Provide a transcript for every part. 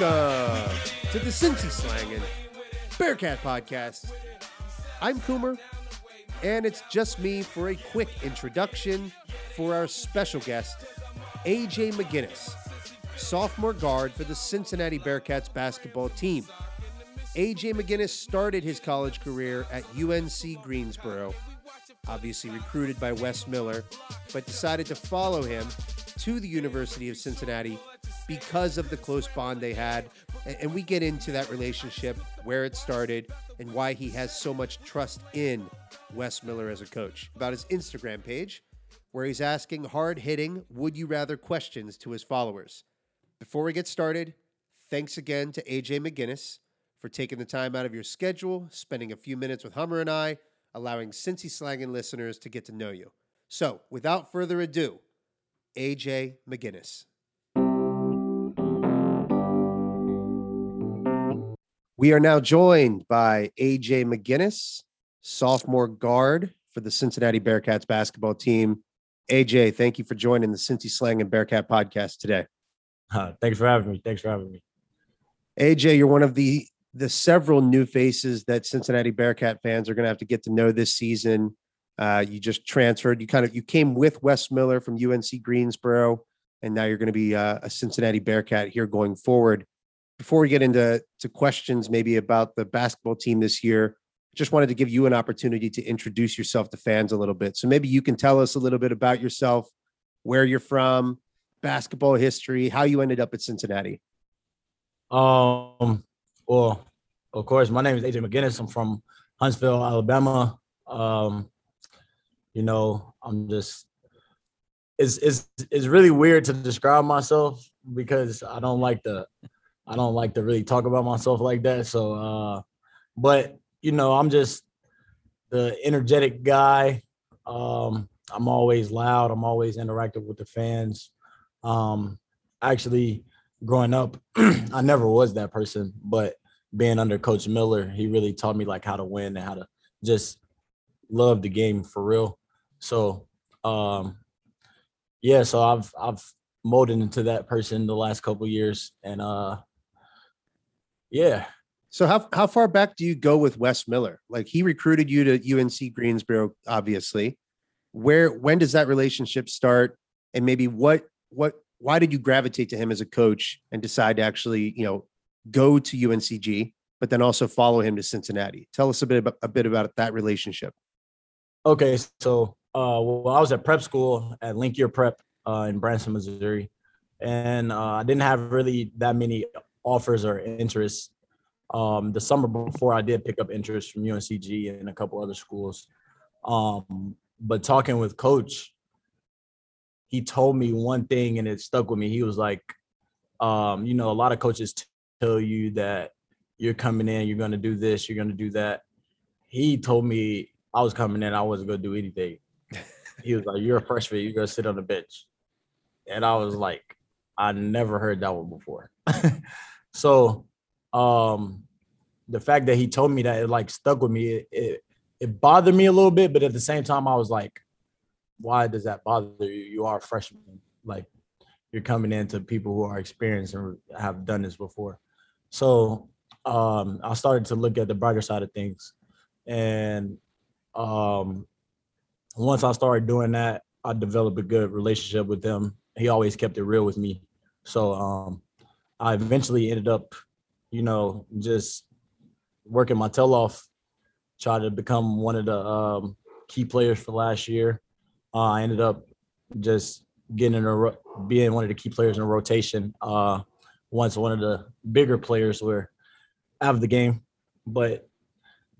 welcome to the Cincy Slangin' Bearcat Podcast. I'm Coomer, and it's just me for a quick introduction for our special guest, AJ McGinnis, sophomore guard for the Cincinnati Bearcats basketball team. AJ McGinnis started his college career at UNC Greensboro, obviously recruited by Wes Miller, but decided to follow him to the University of Cincinnati because of the close bond they had. And we get into that relationship, where it started, and why he has so much trust in Wes Miller as a coach. About his Instagram page, where he's asking hard hitting, would you rather questions to his followers. Before we get started, thanks again to AJ McGinnis for taking the time out of your schedule, spending a few minutes with Hummer and I, allowing Cincy Slangin' listeners to get to know you. So, without further ado, AJ McGinnis. We are now joined by AJ McGinnis, sophomore guard for the Cincinnati Bearcats basketball team. AJ, thank you for joining the Cincy Slangin' Bearcat podcast today. Uh, thanks for having me. Thanks for having me. AJ, you're one of the the several new faces that Cincinnati Bearcat fans are going to have to get to know this season. Uh, you just transferred. You kind of you came with Wes Miller from UNC Greensboro, and now you're going to be uh, a Cincinnati Bearcat here going forward. Before we get into to questions, maybe about the basketball team this year, just wanted to give you an opportunity to introduce yourself to fans a little bit. So maybe you can tell us a little bit about yourself, where you're from, basketball history, how you ended up at Cincinnati. Um, well, of course, my name is AJ McGinnis. I'm from Huntsville, Alabama. Um, you know, I'm just it's it's it's really weird to describe myself because I don't like to I don't like to really talk about myself like that. So uh but you know, I'm just the energetic guy. Um, I'm always loud, I'm always interactive with the fans. Um actually growing up, I never was that person, but being under Coach Miller, he really taught me like how to win and how to just love the game for real. So, um, yeah, so I've I've molded into that person the last couple years, and uh, yeah, So how how far back do you go with Wes Miller? Like he recruited you to UNC Greensboro, obviously. Where when does that relationship start? And maybe what what why did you gravitate to him as a coach and decide to actually, you know, go to UNCG, but then also follow him to Cincinnati? Tell us a bit about a bit about that relationship. Okay, so uh, well, I was at prep school at Link Year Prep uh, in Branson, Missouri, and uh, I didn't have really that many offers or interest. Um, the summer before, I did pick up interest from UNCG and a couple other schools. Um, but talking with Coach, he told me one thing, and it stuck with me. He was like, um, "You know, a lot of coaches tell you that you're coming in, you're going to do this, you're going to do that." He told me I was coming in, I wasn't gonna do anything. He was like, "You're a freshman, you're gonna sit on the bench," and I was like, "I never heard that one before." so, um, the fact that he told me that it like stuck with me. It, it it bothered me a little bit, but at the same time, I was like, "Why does that bother you? You are a freshman, like you're coming into people who are experienced and have done this before." So, um, I started to look at the brighter side of things, and um once I started doing that, I developed a good relationship with him. He always kept it real with me. So um I eventually ended up, you know, just working my tail off, try to become one of the um key players for last year. Uh, I ended up just getting in a ro- being one of the key players in a rotation. Uh once one of the bigger players were out of the game. But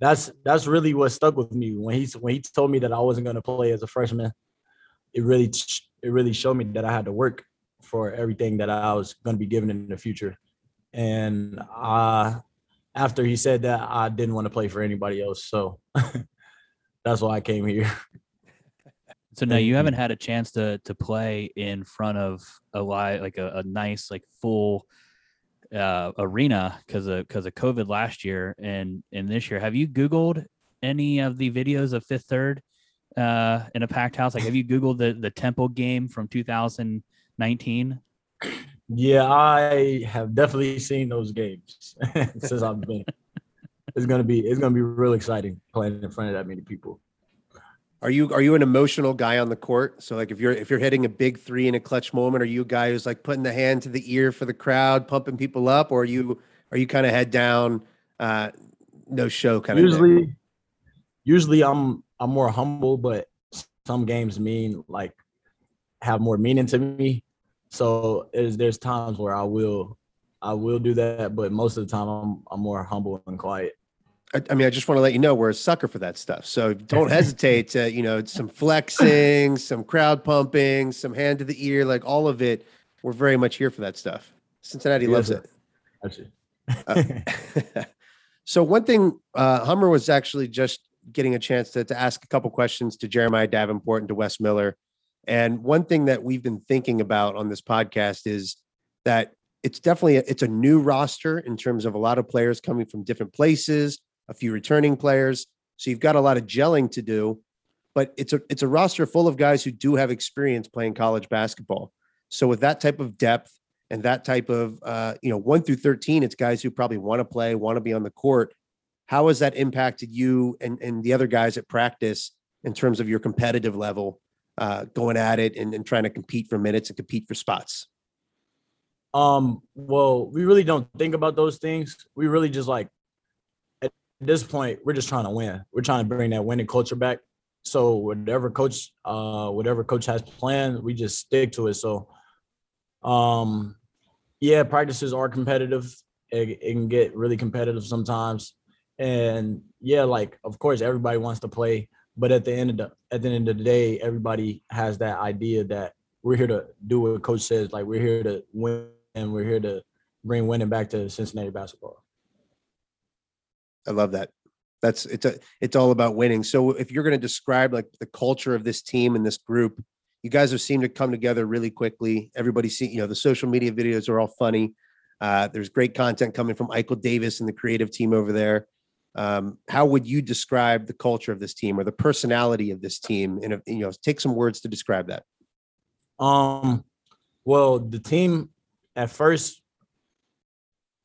that's that's really what stuck with me when he when he told me that I wasn't going to play as a freshman. It really it really showed me that I had to work for everything that I was going to be given in the future. And uh, after he said that, I didn't want to play for anybody else. So that's why I came here. So now you haven't had a chance to to play in front of a live like a, a nice like full uh arena because of because of COVID last year and and this year. Have you Googled any of the videos of Fifth Third uh in a packed house? Like have you Googled the the Temple game from 2019? Yeah, I have definitely seen those games since I've been. It's gonna be it's gonna be real exciting playing in front of that many people. Are you are you an emotional guy on the court? So like if you're if you're hitting a big three in a clutch moment, are you a guy who's like putting the hand to the ear for the crowd, pumping people up, or are you are you kind of head down, uh, no show kind of? Usually, usually I'm I'm more humble, but some games mean like have more meaning to me. So there's there's times where I will I will do that, but most of the time I'm I'm more humble and quiet. I, I mean, I just want to let you know we're a sucker for that stuff. So don't hesitate to, you know, some flexing, some crowd pumping, some hand to the ear, like all of it. We're very much here for that stuff. Cincinnati loves Yes, it. Uh, so one thing, uh, Hummer was actually just getting a chance to, to ask a couple questions to Jeremiah Davenport and to Wes Miller. And one thing that we've been thinking about on this podcast is that it's definitely a, it's a new roster in terms of a lot of players coming from different places, a few returning players. So you've got a lot of gelling to do, but it's a it's a roster full of guys who do have experience playing college basketball. So with that type of depth and that type of uh, you know one through thirteen, it's guys who probably want to play, want to be on the court. How has that impacted you and and the other guys at practice in terms of your competitive level, uh, going at it and, and trying to compete for minutes and compete for spots? Um, well, we really don't think about those things. We really just like at this point, we're just trying to win. We're trying to bring that winning culture back. So whatever coach, uh, whatever coach has planned, we just stick to it. So, um, yeah, practices are competitive. It, it can get really competitive sometimes, and yeah, like of course everybody wants to play, but at the end of the at the end of the day, everybody has that idea that we're here to do what coach says. Like we're here to win and we're here to bring winning back to Cincinnati basketball. I love that. That's it's a it's all about winning. So if you're going to describe like the culture of this team and this group, you guys have seemed to come together really quickly. Everybody see, you know, the social media videos are all funny. Uh, there's great content coming from Eichel Davis and the creative team over there. Um, how would you describe the culture of this team or the personality of this team? And you know, take some words to describe that. Um, well, the team at first,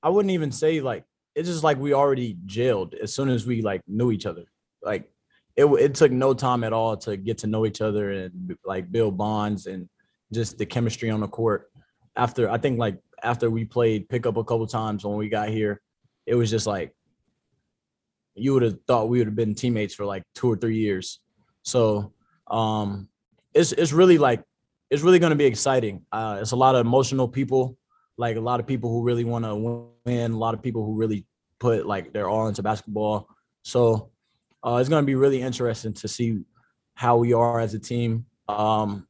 I wouldn't even say like it's just like we already jailed as soon as we like knew each other. Like it it took no time at all to get to know each other and like build bonds and just the chemistry on the court. After I think like after we played pickup a couple times when we got here, it was just like you would have thought we would have been teammates for like two or three years. So um it's it's really like it's really going to be exciting. Uh, it's a lot of emotional people, like a lot of people who really want to win, a lot of people who really put like their all into basketball. So uh, it's going to be really interesting to see how we are as a team. Um,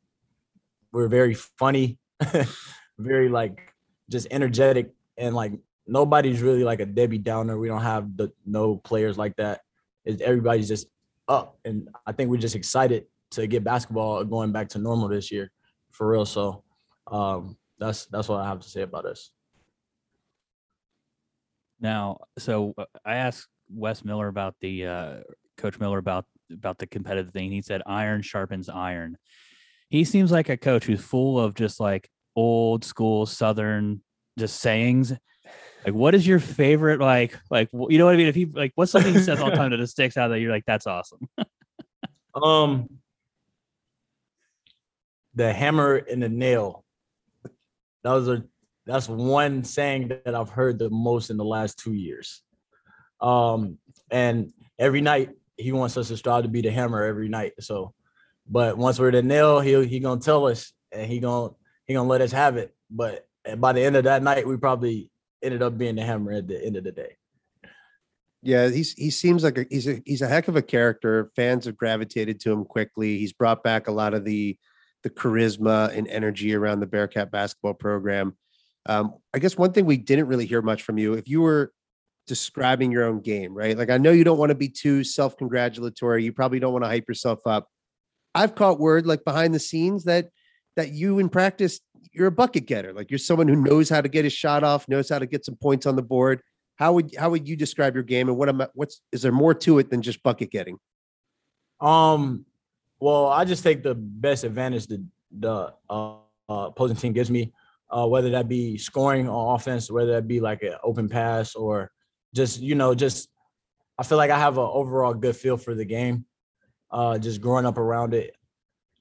we're very funny, very like just energetic, and like nobody's really like a Debbie Downer. We don't have the no players like that. It's, everybody's just up, and I think we're just excited to get basketball going back to normal this year for real. So um, that's that's what I have to say about this. Now, so uh, I asked Wes Miller about the uh, Coach Miller about about the competitive thing. He said iron sharpens iron. He seems like a coach who's full of just like old school Southern just sayings. Like, what is your favorite like like you know what I mean? If he like, what's something he says all the time that just sticks out that you're like, that's awesome. Um, the hammer and the nail. That was a that's one saying that I've heard the most in the last two years. Um, and every night he wants us to strive to be the hammer every night. So, but once we're the nail, he he gonna tell us and he gonna he gonna let us have it. But by the end of that night, we probably ended up being the hammer at the end of the day. Yeah, he's he seems like a, he's a he's a heck of a character. Fans have gravitated to him quickly. He's brought back a lot of the the charisma and energy around the Bearcat basketball program. Um, I guess one thing we didn't really hear much from you, if you were describing your own game, right? Like I know you don't want to be too self-congratulatory. You probably don't want to hype yourself up. I've caught word like behind the scenes that that you in practice you're a bucket getter. Like you're someone who knows how to get his shot off, knows how to get some points on the board. How would how would you describe your game and what am I, what's is there more to it than just bucket getting? Um, well, I just take the best advantage the the uh, uh, opposing team gives me. uh, whether that be scoring on offense, whether that be like an open pass or just you know just I feel like I have an overall good feel for the game. Uh, just growing up around it,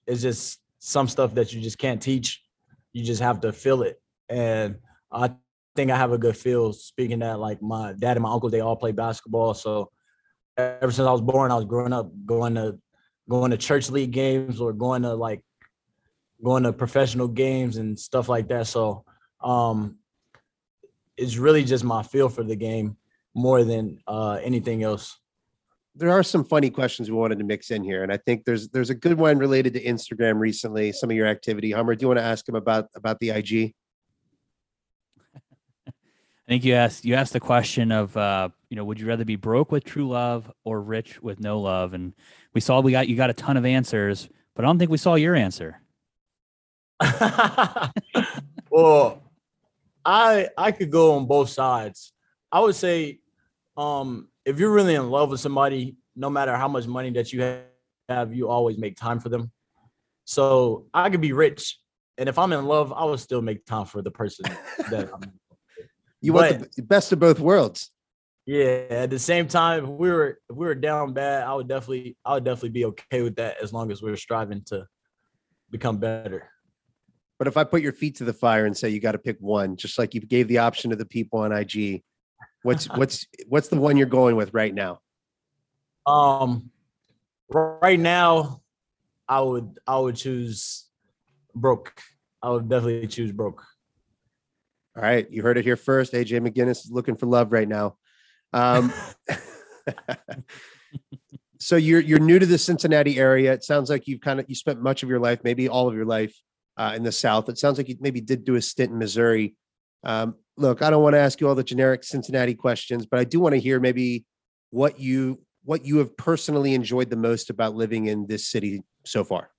it's just some stuff that you just can't teach. You just have to feel it, and I think I have a good feel. Speaking that, like my dad and my uncle, they all play basketball, so ever since I was born, I was growing up going to going to church league games or going to like going to professional games and stuff like that. So um it's really just my feel for the game more than uh anything else. There are some funny questions we wanted to mix in here, and I think there's there's a good one related to Instagram recently. Some of your activity, Hummer. Do you want to ask him about about the IG? I think you asked you asked the question of uh, you know, would you rather be broke with true love or rich with no love? And we saw we got you got a ton of answers, but I don't think we saw your answer. well, I I could go on both sides. I would say um if you're really in love with somebody, no matter how much money that you have, you always make time for them. So I could be rich, and if I'm in love, I would still make time for the person that I'm you want the best of both worlds. Yeah. At the same time, if we were if we were down bad, I would definitely I would definitely be okay with that as long as we are striving to become better. But if I put your feet to the fire and say you got to pick one, just like you gave the option to the people on IG, what's what's what's the one you're going with right now? Um, right now, I would I would choose broke. I would definitely choose broke. All right, you heard it here first. AJ McGinnis is looking for love right now. Um, so you're you're new to the Cincinnati area. It sounds like you've kind of you spent much of your life, maybe all of your life, uh, in the South. It sounds like you maybe did do a stint in Missouri. Um, look, I don't want to ask you all the generic Cincinnati questions, but I do want to hear maybe what you what you have personally enjoyed the most about living in this city so far.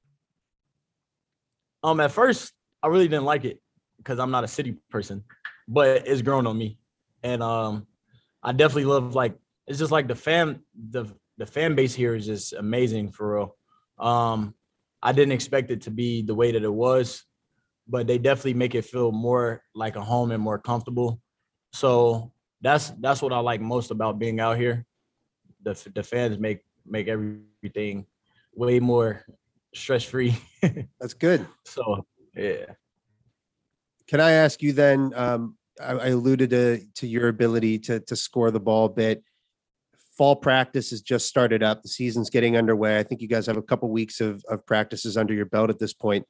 Um, at first, I really didn't like it because I'm not a city person, but it's grown on me. And um, I definitely love like it's just like the fan the the fan base here is just amazing for real. Um, I didn't expect it to be the way that it was, but they definitely make it feel more like a home and more comfortable. So that's that's what I like most about being out here. The the fans make make everything way more stress free. that's good. So yeah. Can I ask you then? Um, I, I alluded to to your ability to to score the ball a bit. Fall practice has just started up. The season's getting underway. I think you guys have a couple weeks of of practices under your belt at this point.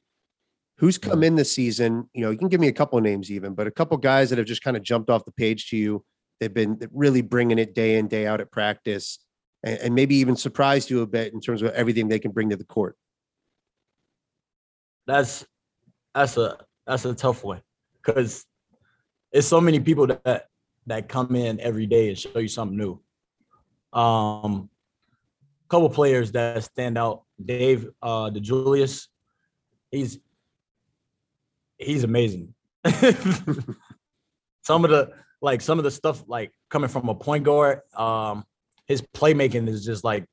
Who's come in this season? You know, you can give me a couple names even, but a couple guys that have just kind of jumped off the page to you. They've been really bringing it day in day out at practice, and, and maybe even surprised you a bit in terms of everything they can bring to the court. That's that's a that's a tough one because it's so many people that that come in every day and show you something new. Um, couple players that stand out. Dave uh DeJulius, he's he's amazing. some of the like some of the stuff like coming from a point guard, um, his playmaking is just like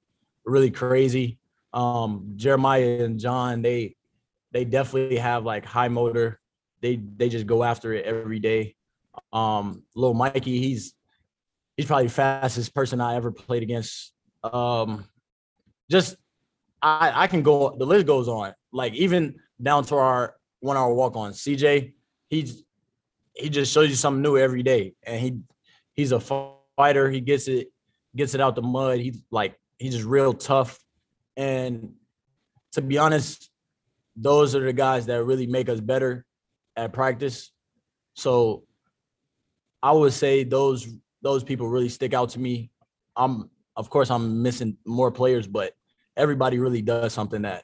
really crazy. Um, Jeremiah and John, they they definitely have like high motor they they just go after it every day. Um, little Mikey, he's he's probably the fastest person I ever played against. Um, just I I can go. The list goes on. Like even down to our one hour walk on CJ. He's he just shows you something new every day, and he he's a fighter. He gets it gets it out the mud. He's like he's just real tough. And to be honest, those are the guys that really make us better at practice. So I would say those those people really stick out to me. I'm of course I'm missing more players, but everybody really does something that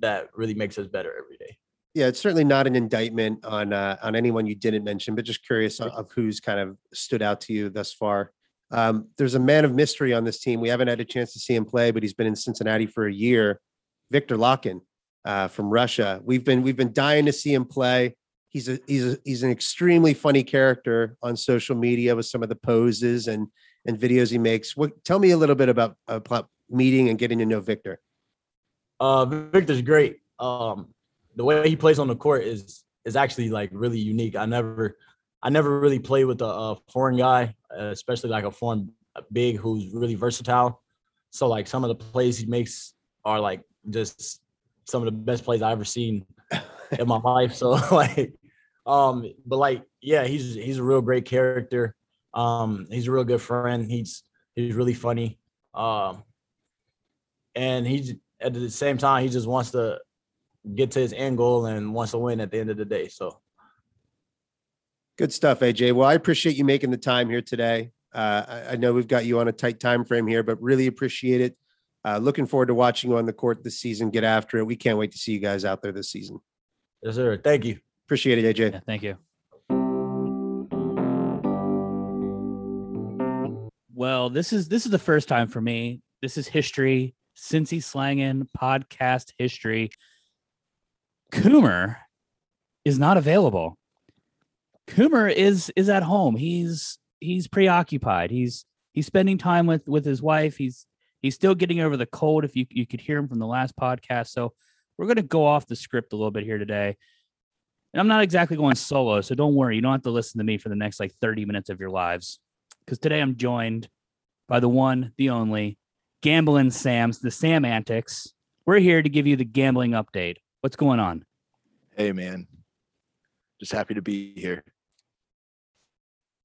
that really makes us better every day. Yeah, it's certainly not an indictment on uh, on anyone you didn't mention, but just curious of who's kind of stood out to you thus far. Um, there's a man of mystery on this team. We haven't had a chance to see him play, but he's been in Cincinnati for a year. Viktor Lakhin uh, from Russia. We've been we've been dying to see him play. He's a he's a, he's an extremely funny character on social media with some of the poses and and videos he makes. What tell me a little bit about uh, meeting and getting to know Viktor. Uh, Viktor's great. Um, the way he plays on the court is is actually like really unique. I never I never really played with a, a foreign guy, especially like a foreign big who's really versatile. So like some of the plays he makes are like just some of the best plays I've ever seen in my life. So like, um, but like, yeah, he's he's a real great character. Um, he's a real good friend. He's he's really funny. Um, and he's at the same time he just wants to get to his end goal and wants to win at the end of the day. So Good stuff, AJ. Well, I appreciate you making the time here today. Uh, I, I, know we've got you on a tight time frame here, but really appreciate it. Uh, looking forward to watching you on the court this season. Get after it. We can't wait to see you guys out there this season. Yes, sir. Thank you. Appreciate it, AJ. Yeah, thank you. Well, this is this is the first time for me. This is history. Cincy slanging podcast history. Coomer is not available. Coomer is is at home. He's he's preoccupied. He's he's spending time with with his wife. He's he's still getting over the cold. If you you could hear him from the last podcast, so we're going to go off the script a little bit here today. And I'm not exactly going solo, so don't worry. You don't have to listen to me for the next like 30 minutes of your lives, because today I'm joined by the one, the only, Gambling Sam's, the Sam Antics. We're here to give you the gambling update. What's going on? Hey man, just happy to be here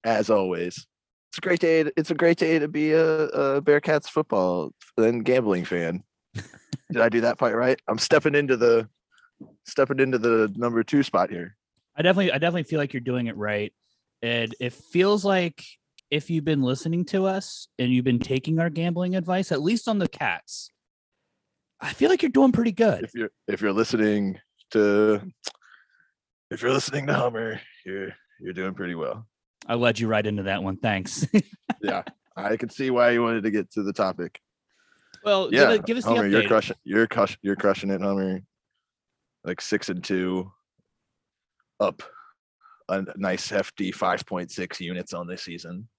as always. It's a great day. It's a great day to be a, a Bearcats football and gambling fan. Did I do that part right? I'm stepping into the stepping into the number two spot here. I definitely, I definitely feel like you're doing it right, and it feels like if you've been listening to us and you've been taking our gambling advice, at least on the cats, I feel like you're doing pretty good. If you're if you're listening to if you're listening to Hummer, you're you're doing pretty well. I led you right into that one. Thanks. yeah, I can see why you wanted to get to the topic. Well, yeah, give, give us Hummer, the update. You're crushing. You're crushing. You're crushing it, Hummer. Like six and two, up a nice hefty five point six units on this season.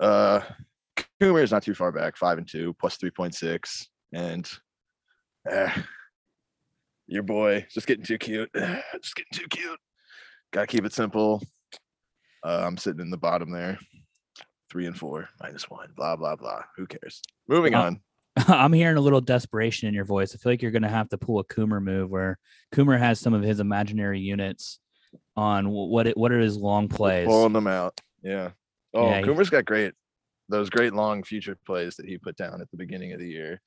Uh, Coomer is not too far back, five and two, plus three point six, and uh, your boy just getting too cute, just getting too cute. Gotta keep it simple. Uh, I'm sitting in the bottom there, three and four, minus one, blah blah blah. Who cares? Moving uh, on. I'm hearing a little desperation in your voice. I feel like you're going to have to pull a Coomer move where Coomer has some of his imaginary units on what it, what are his long plays. Pulling them out. Yeah. Oh, yeah, Coomer's got great those great long future plays that he put down at the beginning of the year.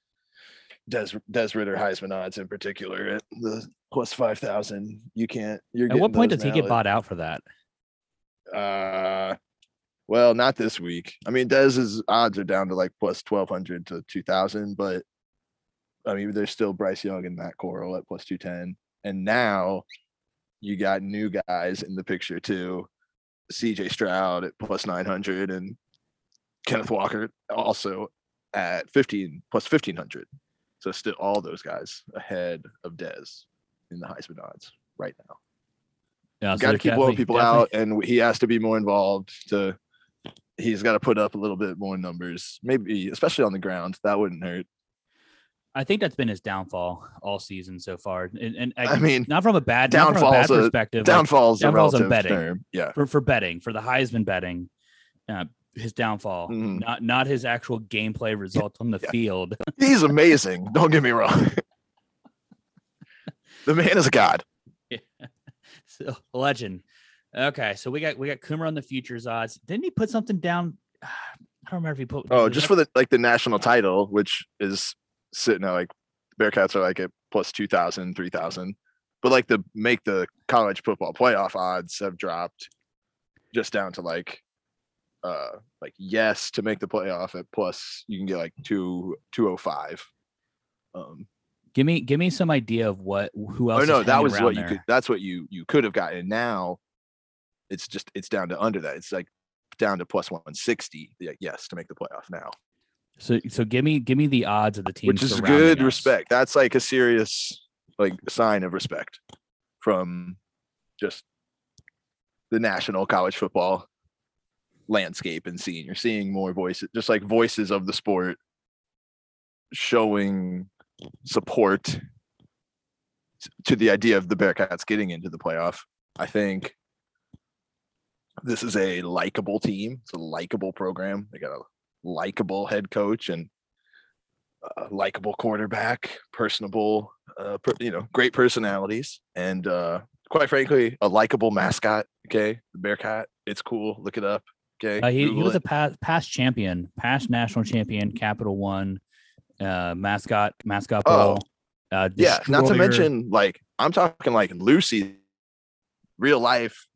Des Des Ridder Heisman odds in particular at the plus five thousand. You can't. You're at what point does he get bought out for that? Uh, well, not this week. I mean, Dez's odds are down to like plus twelve hundred to two thousand, but I mean, there's still Bryce Young and Matt Corral at plus two ten, and now you got new guys in the picture too. CJ Stroud at plus nine hundred and Kenneth Walker also at fifteen plus fifteen hundred. So still all those guys ahead of Dez in the Heisman odds right now. Yeah, so got to keep blowing people out, and he has to be more involved. To he's got to put up a little bit more numbers, maybe especially on the ground. That wouldn't hurt. I think that's been his downfall all season so far, and, and I, I, mean, not from a bad downfall bad perspective. Downfalls, like, downfalls on betting. Term. Yeah, for for betting for the Heisman betting, uh, his downfall, mm. not not his actual gameplay results on the yeah. field. He's amazing. Don't get me wrong. the man is a god. Yeah. So legend. Okay, so we got we got Coomer on the futures odds. Didn't he put something down? I don't remember if he put. Oh, just for the like the national title, which is sitting at like Bearcats are like at plus 2,000, 3,000. But like the make the college football playoff odds have dropped just down to like uh like yes to make the playoff at plus you can get like two two oh five. Um give me give me some idea of what who else. Oh no, that was what there. you could that's what you you could have gotten. Now it's just it's down to under that. It's like down to plus 160. Yes, to make the playoff now. So so give me give me the odds of the team. Which is good us. respect. That's like a serious like sign of respect from just the national college football landscape and scene. You're seeing more voices, just like voices of the sport showing support to the idea of the Bearcats getting into the playoff. I think this is a likable team. It's a likable program. They got a likable head coach and a likable quarterback, personable, uh, per, you know, great personalities, and uh, quite frankly, a likable mascot. Okay, the Bearcat. It's cool. Look it up. Okay, Uh, he, he was it. a past, past champion, past national champion, Capital One, uh, mascot, mascot Oh. Uh, yeah. Not to mention, like I'm talking like Lucy, real life,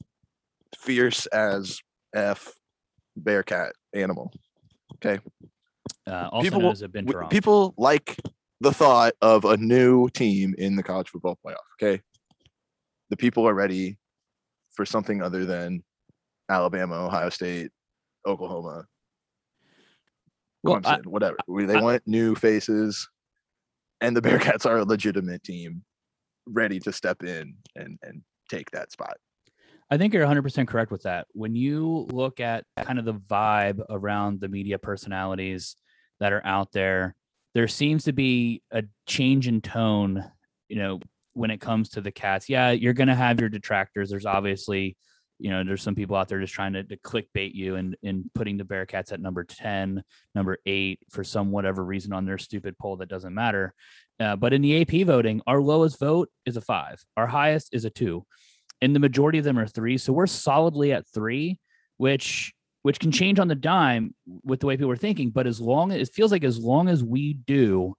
fierce as f Bearcat animal. Okay, uh, also people known as a Binturong. people like the thought of a new team in the college football playoff. Okay. The people are ready for something other than Alabama, Ohio State, Oklahoma, Well, I- whatever. They I- want new faces, and the Bearcats are a legitimate team ready to step in and and take that spot. I think you're 100% correct with that. When you look at kind of the vibe around the media personalities that are out there, there seems to be a change in tone, you know, when it comes to the cats. Yeah, you're going to have your detractors. There's obviously, you know, there's some people out there just trying to, to clickbait you and, and putting the Bearcats at number 10, number eight for some whatever reason on their stupid poll that doesn't matter. Uh, but in the AP voting, our lowest vote is a five, our highest is a two and the majority of them are three. So we're solidly at three, which which can change on the dime with the way people are thinking. But as long as it feels like as long as we do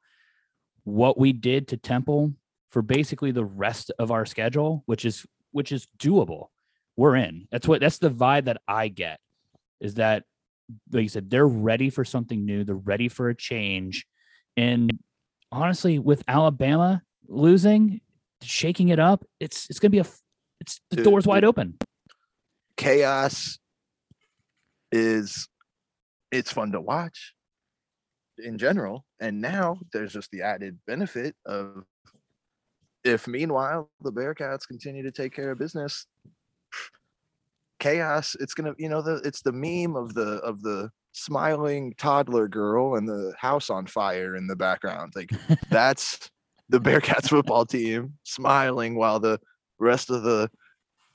what we did to Temple for basically the rest of our schedule, which is which is doable, we're in. That's what that's the vibe that I get is that like you said, they're ready for something new, they're ready for a change. And honestly, with Alabama losing, shaking it up, it's it's gonna be a it's the door's wide open. chaos is it's fun to watch in general and now there's just the added benefit of if meanwhile the bearcats continue to take care of business chaos it's gonna you know the it's the meme of the of the smiling toddler girl and the house on fire in the background like that's the bearcats football team smiling while the rest of the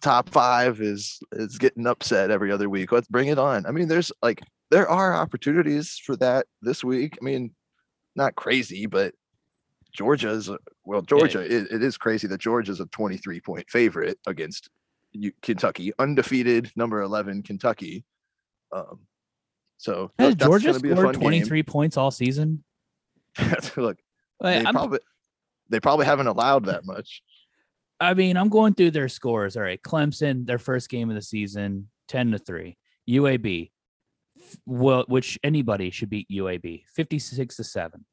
top five is is getting upset every other week. Let's bring it on. I mean, there's like there are opportunities for that this week. I mean, not crazy, but Georgia's well, Georgia. It, it is crazy that Georgia's a 23 point favorite against Kentucky, undefeated number 11 Kentucky. Um, so Has Georgia gonna be a scored fun 23 points all season? look, Like, they probably they probably haven't allowed that much. I mean, I'm going through their scores. All right, Clemson, their first game of the season, 10 to 3. UAB, well, which anybody should beat UAB, 56 to 7.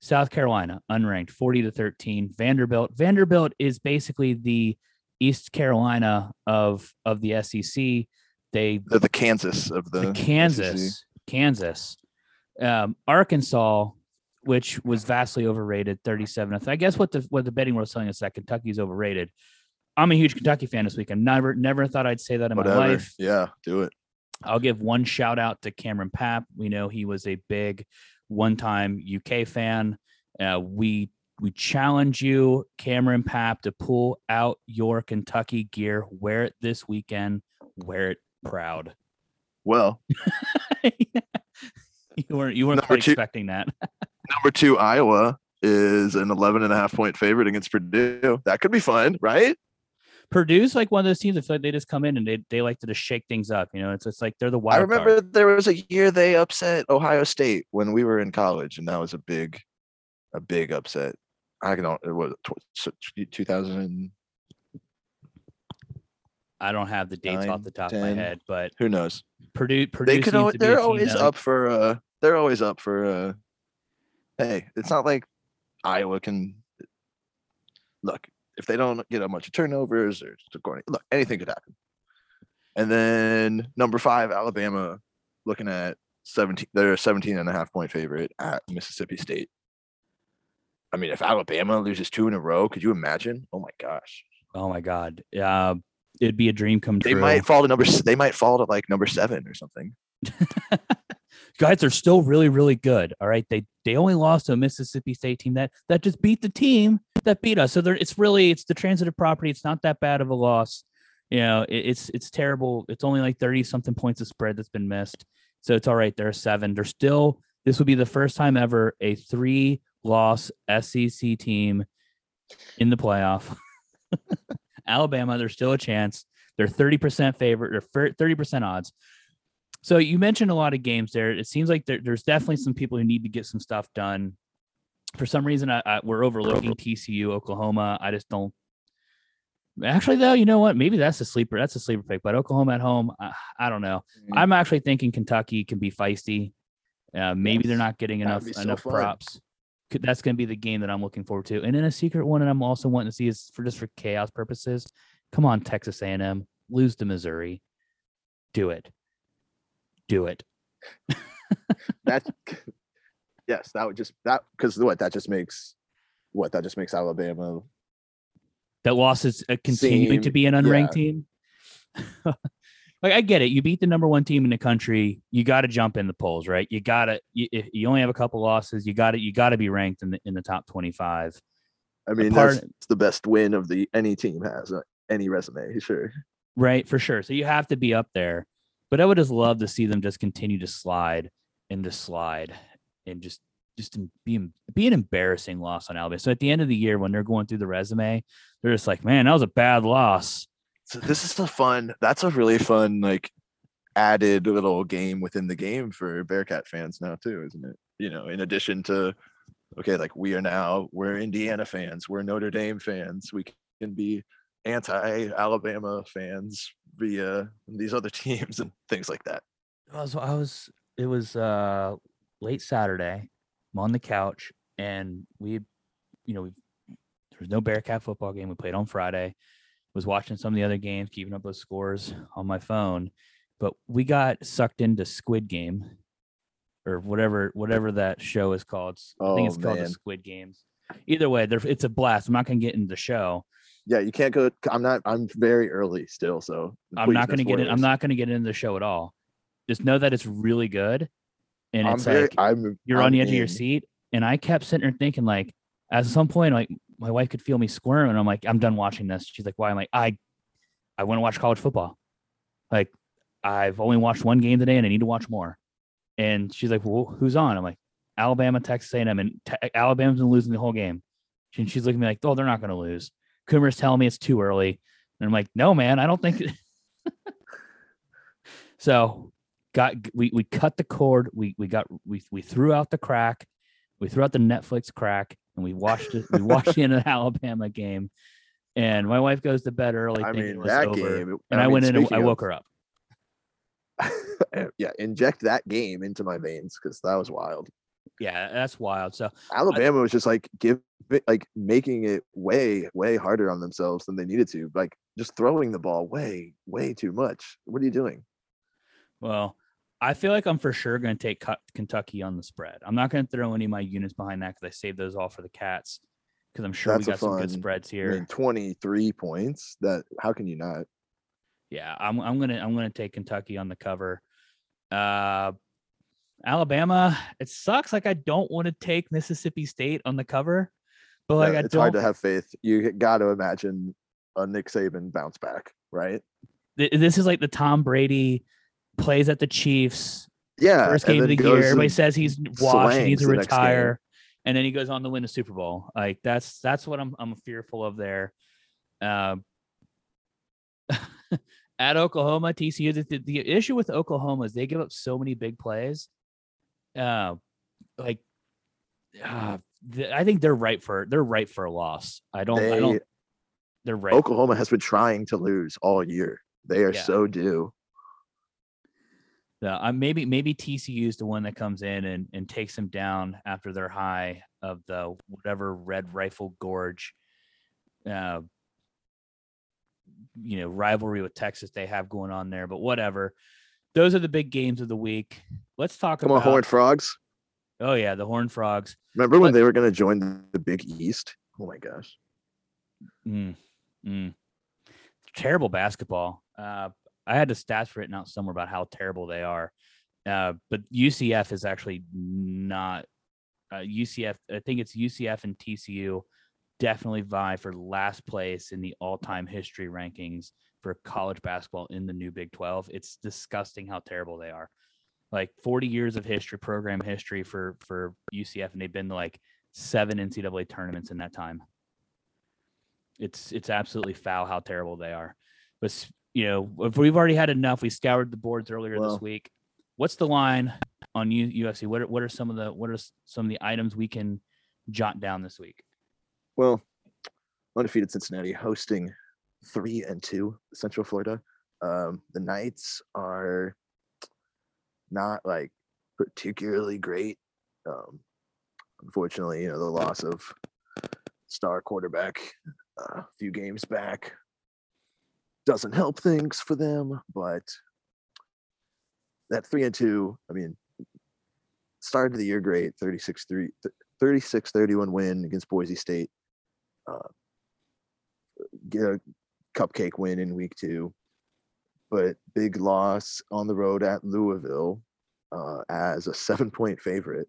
South Carolina, unranked, 40 to 13. Vanderbilt, Vanderbilt is basically the East Carolina of of the SEC. They They're the Kansas of the, the SEC. Kansas, Kansas, um, Arkansas, which was vastly overrated, 37th. I guess what the what the betting world's telling us that Kentucky is overrated. I'm a huge Kentucky fan this week. I never never thought I'd say that in Whatever. my life. Yeah, do it. I'll give one shout out to Cameron Papp. We know he was a big one-time UK fan. Uh, we we challenge you, Cameron Papp, to pull out your Kentucky gear, wear it this weekend, wear it proud. Well, you weren't you weren't expecting that. number two Iowa is an 11 and a half point favorite against Purdue. That could be fun, right? Purdue's like one of those teams. I feel like they just come in and they, they like to just shake things up. You know, it's it's like they're the wild. I remember card. there was a year they upset Ohio State when we were in college, and that was a big, a big upset. I don't. It was 2000. I don't have the dates off the top of my head, but Who knows? Purdue Purdue they could, seems to they're team always that, up for. Uh, they're always up for. Uh, hey, it's not like Iowa can. Look, if they don't get a bunch of turnovers or look, anything could happen. And then number five, Alabama, looking at 17, they're a 17 and a half point favorite at Mississippi State. I mean, if Alabama loses two in a row, could you imagine? Oh my gosh. Oh my god, uh, it'd be a dream come They true. They might fall to number, they might fall to like number seven or something. guys are still really really good. All right, they they only lost to a Mississippi State team that that just beat the team that beat us. So they're, it's really it's the transitive property. It's not that bad of a loss. You know, it, it's it's terrible. It's only like thirty something points of spread that's been missed. So it's all right. They're seven. They're still. This would be the first time ever a three loss SEC team in the playoff. Alabama, there's still a chance. They're 30% favorite. They're 30% odds. So you mentioned a lot of games there. It seems like there, there's definitely some people who need to get some stuff done. For some reason, I, I, we're overlooking TCU, Oklahoma. I just don't. Actually, though, you know what? Maybe that's a sleeper. That's a sleeper pick. But Oklahoma at home, I, I don't know. Mm. I'm actually thinking Kentucky can be feisty. Uh, maybe they're not getting enough so enough fun. props. That's going to be the game that I'm looking forward to. And then a secret one, and I'm also wanting to see is for just for chaos purposes. Come on, Texas A&M, lose to Missouri. Do it. Do it. That yes, that would just that because what that just makes what that just makes Alabama That loss is uh, continuing to be an unranked yeah. team. like I get it. You beat the number one team in the country. You got to jump in the polls, right? You got to. You, you only have a couple losses. You got to. You got to be ranked in the in the top twenty five. I mean part- that's the best win of the any team has uh, any resume sure Right, for sure. So you have to be up there. But I would just love to see them just continue to slide and just slide and just just be be an embarrassing loss on Alabama. So at the end of the year, when they're going through the resume, they're just like, man, that was a bad loss. so this is a fun that's a really fun like added little game within the game for bearcat fans now too isn't it you know in addition to okay like we are now we're indiana fans we're notre dame fans we can be anti-alabama fans via these other teams and things like that I was, I was it was uh late Saturday. I'm on the couch and we, you know, we there was no Bearcat football game. We played on Friday. Was watching some of the other games, keeping up with scores on my phone, but we got sucked into Squid Game or whatever whatever that show is called. I think Oh, it's called the. Squid Games. Either way, it's a blast. I'm not gonna get into the show. Yeah you can't go i'm not i'm very early still so I'm please, not gonna get in. I'm not gonna get into the show at all. Just know that it's really good, and i'm it's very like i'm you're on I'm the edge of your seat. And I kept sitting there thinking, like, at some point, like my wife could feel me squirm, and I'm like, I'm done watching this. She's like, Why? I'm like, I, I want to watch college football. Like, I've only watched one game today, and I need to watch more. And she's like, Well, who's on? I'm like, Alabama, Texas A&M, and te- Alabama's been losing the whole game. And she's looking at me like, Oh, they're not going to lose. Coomer's telling me it's too early, and I'm like, No, man, I don't think. so got we we cut the cord. We we got we we threw out the crack. We threw out the Netflix crack, and we watched it. We watched the end of the Alabama game. And my wife goes to bed early. i mean that over, game and I, mean, went in and I of- woke her up. yeah, inject that game into my veins because that was wild. Yeah, that's wild. So Alabama was just like give it like making it way way harder on themselves than they needed to. Like just throwing the ball way way too much. What are you doing? Well, I feel like I'm for sure going to take Kentucky on the spread. I'm not going to throw any of my units behind that because I saved those all for the Cats because I'm sure That's we got some good fun- spreads I here. mean, twenty three points. That how can you not? yeah, I'm I'm gonna I'm gonna take Kentucky on the cover. Uh, Alabama, it sucks. Like I don't want to take Mississippi State on the cover, but like Yeah, I it's don't. hard to have faith. You got to imagine a Nick Saban bounce back, right? this is like the Tom Brady plays at the Chiefs Yeah, first game of the year. Everybody says he's washed, he needs to slangs the next game. retire, and then he goes on to win a Super Bowl. Like that's that's what I'm I'm fearful of there. Um, at Oklahoma, TCU, the, the, the issue with Oklahoma is they give up so many big plays. Uh, like, uh, th- I think they're right for they're right for a loss. I don't. I don't. They're right. Oklahoma has been trying to lose all year. They are Yeah. so due. Yeah, uh, maybe maybe TCU is the one that comes in and, and takes them down after their high of the whatever Red Rifle Gorge, uh, you know, rivalry with Texas they have going on there. But whatever, those are the big games of the week. Let's talk Come on, about. Horned Frogs. Oh yeah, the Horned Frogs. Remember when they were going to join the, the Big East? Oh my gosh. Mm, mm. Terrible basketball. Uh, I had the stats written out somewhere about how terrible they are. Uh, but UCF is actually not uh, UCF. I think it's UCF and TCU definitely vie for last place in the all-time history rankings for college basketball in the new Big 12. It's disgusting how terrible they are. Like 40 years of history, program history for for UCF, and they've been to like seven NCAA tournaments in that time. It's it's absolutely foul how terrible they are. But you know, if we've already had enough, we scoured the boards earlier Well- this week. What's the line on U- UFC? What are, what are some of the what are some of the items we can jot down this week? Well, undefeated Cincinnati hosting three and two Central Florida. Um, the Knights are not like particularly great. Um, unfortunately, you know the loss of star quarterback uh, a few games back doesn't help things for them. But that three and two, I mean, started the year great 36 3 36 31 win against Boise State. Uh, cupcake win in week two, but big loss on the road at Louisville uh, as a seven point favorite.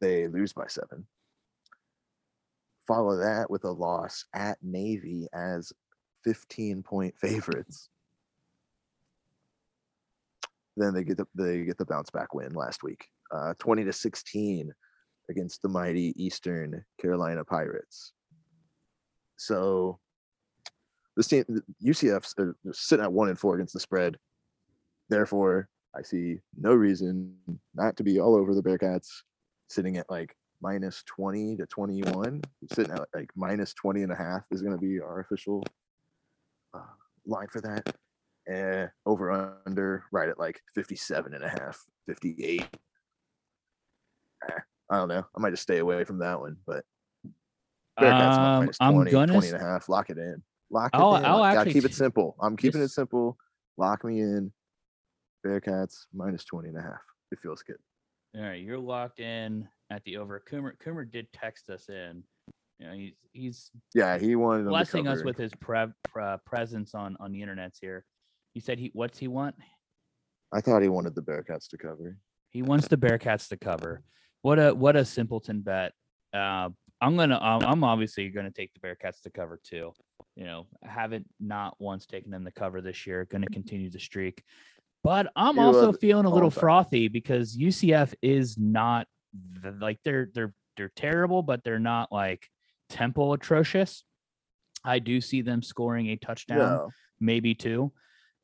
They lose by seven. Follow that with a loss at Navy as 15 point favorites. Then they get the they get the bounce back win last week, uh, 20 to 16 against the mighty Eastern Carolina Pirates. So this team, UCF's are sitting at one and four against the spread. Therefore, I see no reason not to be all over the Bearcats, sitting at like minus 20 to 21. Sitting at like minus 20 and a half is going to be our official uh, line for that. And over under right at like 57 and a half, 58. Eh, I don't know. I might just stay away from that one, but Bearcats Um, minus I'm 20, gonna 20 s- and a half. Lock it in. Lock it I'll- in. I'll gotta actually keep it simple. I'm keeping it simple. Lock me in. Bearcats minus 20 and a half. It feels good. All right, you're locked in at the over. Coomer Coomer did text us in. You know, he's he's Yeah, he wanted blessing us with his pre- pre- presence on on the internets here. He said he what's he want? I thought he wanted the Bearcats to cover. He wants the Bearcats to cover. What a what a simpleton bet. Uh, I'm gonna I'm, I'm obviously gonna take the Bearcats to cover too. You know, haven't not once taken them to cover this year. Going to continue the streak, but I'm You also feeling a little frothy because UCF is not like they're they're they're terrible, but they're not like Temple atrocious. I do see them scoring a touchdown No. maybe two.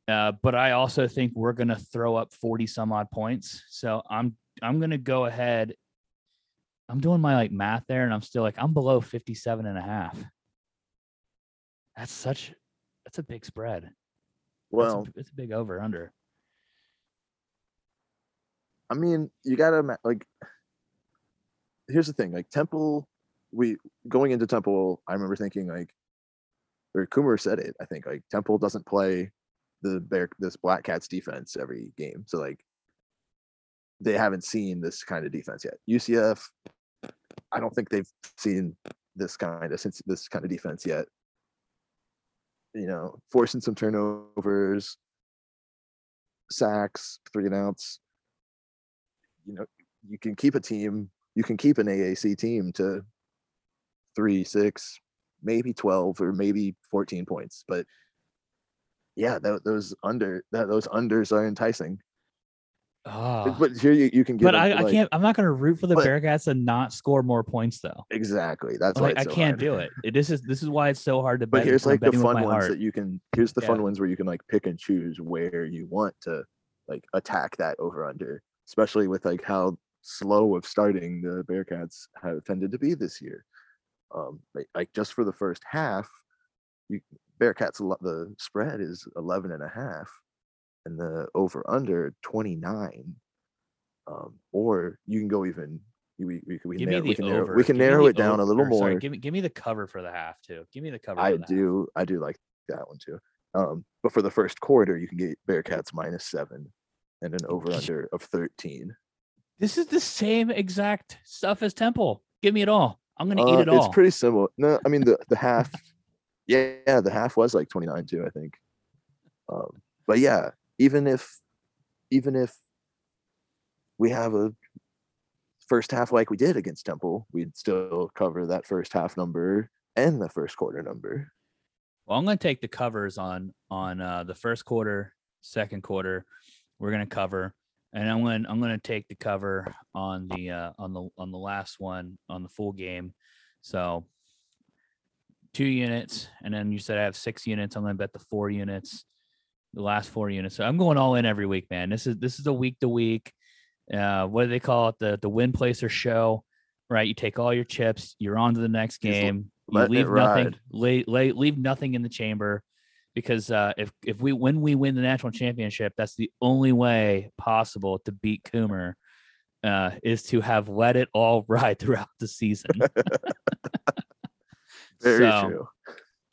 Uh, but I also think we're gonna throw up 40 some odd points. So I'm I'm gonna go ahead. I'm doing my like math there, and I'm still like, I'm below 57 and a half. That's such that's a big spread. A- Well, it's a big over under. I mean, you gotta like. Here's the thing: like Temple, we going into Temple, I remember thinking like, or Coomer said it. I think like Temple doesn't play the bear this Black Cats defense every game, so like they haven't seen this kind of defense yet. UCF, I don't think they've seen this kind of since this kind of defense yet. You know, forcing some turnovers, sacks, three and outs. You know you can keep a team you can keep an AAC team to three six maybe 12 or maybe 14 points but yeah tho- those under those unders are enticing Oh, but here you, you can get but I, like- can't. I'm not gonna root for the but- Bearcats and not score more points though. exactly that's why Like I so can't hard. do it. It- This is this is why it's so hard to bet. but here's like the fun ones heart. that you can here's the fun ones where you can like pick and choose where you want to like attack that over under especially with like how slow of starting the bearcats have tended to be this year um like, like just for the first half you bearcats the spread is 11 and a half and the over under 29 um or you can go even we, we, we, Give can, me narrow, we can narrow, we can Give narrow it down a little or more Sorry, give me give me the cover for the half too. Give me the cover. I the half. do. I do like that one too. Um, but for the first quarter, you can get Bearcats minus seven and an over under of 13. This is the same exact stuff as Temple. Give me it all. I'm gonna Uh, eat it all. It's pretty similar. No, I mean the the half. yeah, yeah, the half was like 29 too, I think. Um, but yeah, even if even if we have a first half like we did against Temple, we'd still cover that first half number and the first quarter number. Well, I'm going to take the covers on on uh, the first quarter, second quarter. We're going to cover, and I'm going I'm going to take the cover on the uh, on the on the last one on the full game. So two units, and then you said I have six units. I'm going to bet the four units, the last four units. So I'm going all in every week, man. This is this is a week to week. Uh, what do they call it? The the win placer show, right? You take all your chips. You're on to the next game. You leave nothing. Lay, lay, leave nothing in the chamber, because uh, if if we when we win the national championship, that's the only way possible to beat Coomer. Uh, is to have let it all ride throughout the season. Very so, true.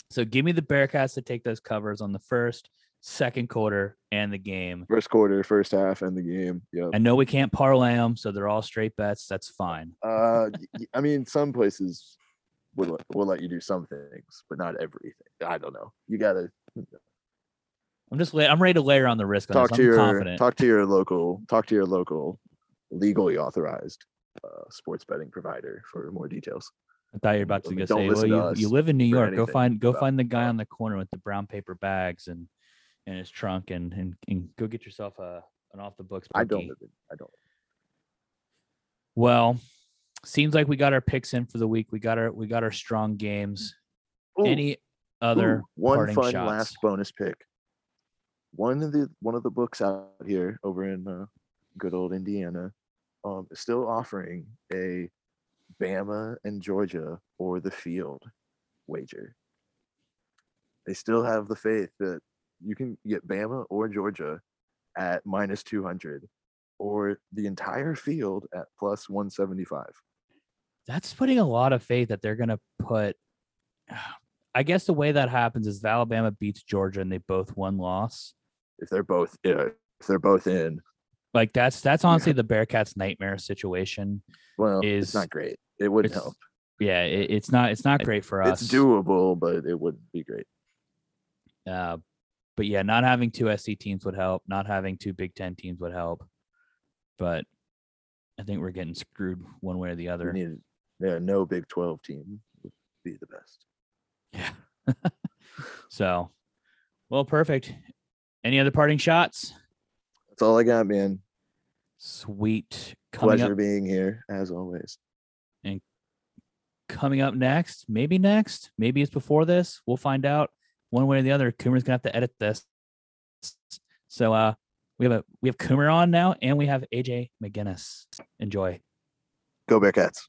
so give me the Bearcats to take those covers on the first, second quarter, and the game. First quarter, first half, and the game. Yep. I know we can't parlay them, so they're all straight bets. That's fine. Uh, I mean, some places will let- will let you do some things, but not everything. I don't know. You gotta I'm just I'm ready to layer on the risk on talk this. to I'm your confident. talk to your local talk to your local legally authorized uh, sports betting provider for more details. I thought you were about to go say, well, you, you live in New York. Go find go find the guy on the corner with the brown paper bags and and his trunk and and, and go get yourself a an off the books. I don't live in, I don't. Well, seems like we got our picks in for the week. We got our we got our strong games. Ooh, Any other ooh, one fun shots? last bonus pick. One of the one of the books out here over in uh, good old Indiana um, is still offering a Bama and Georgia or the field wager. They still have the faith that you can get Bama or Georgia at minus 200 or the entire field at plus 175. That's putting a lot of faith that they're gonna put. I guess the way that happens is Alabama beats Georgia and they both won loss. If they're both yeah, if they're both in, Like that's that's honestly the Bearcats' nightmare situation. well, Is- it's not great. It wouldn't help. Yeah, it, it's not it's not great for us. It's doable, but it wouldn't be great. Uh, but yeah, not having two SEC teams would help. Not having two Big Ten teams would help. But I think we're getting screwed one way or the other. need yeah, no Big 12 team would be the best. Yeah. so, well, perfect. Any other parting shots? That's all I got, man. Sweet. Coming Pleasure up, being here as always. And coming up next. Maybe next. Maybe it's before this. We'll find out. One way or the other. Coomer's gonna have to edit this. So, uh, we have a we have Coomer on now, and we have AJ McGinnis. Enjoy. Go Bearcats.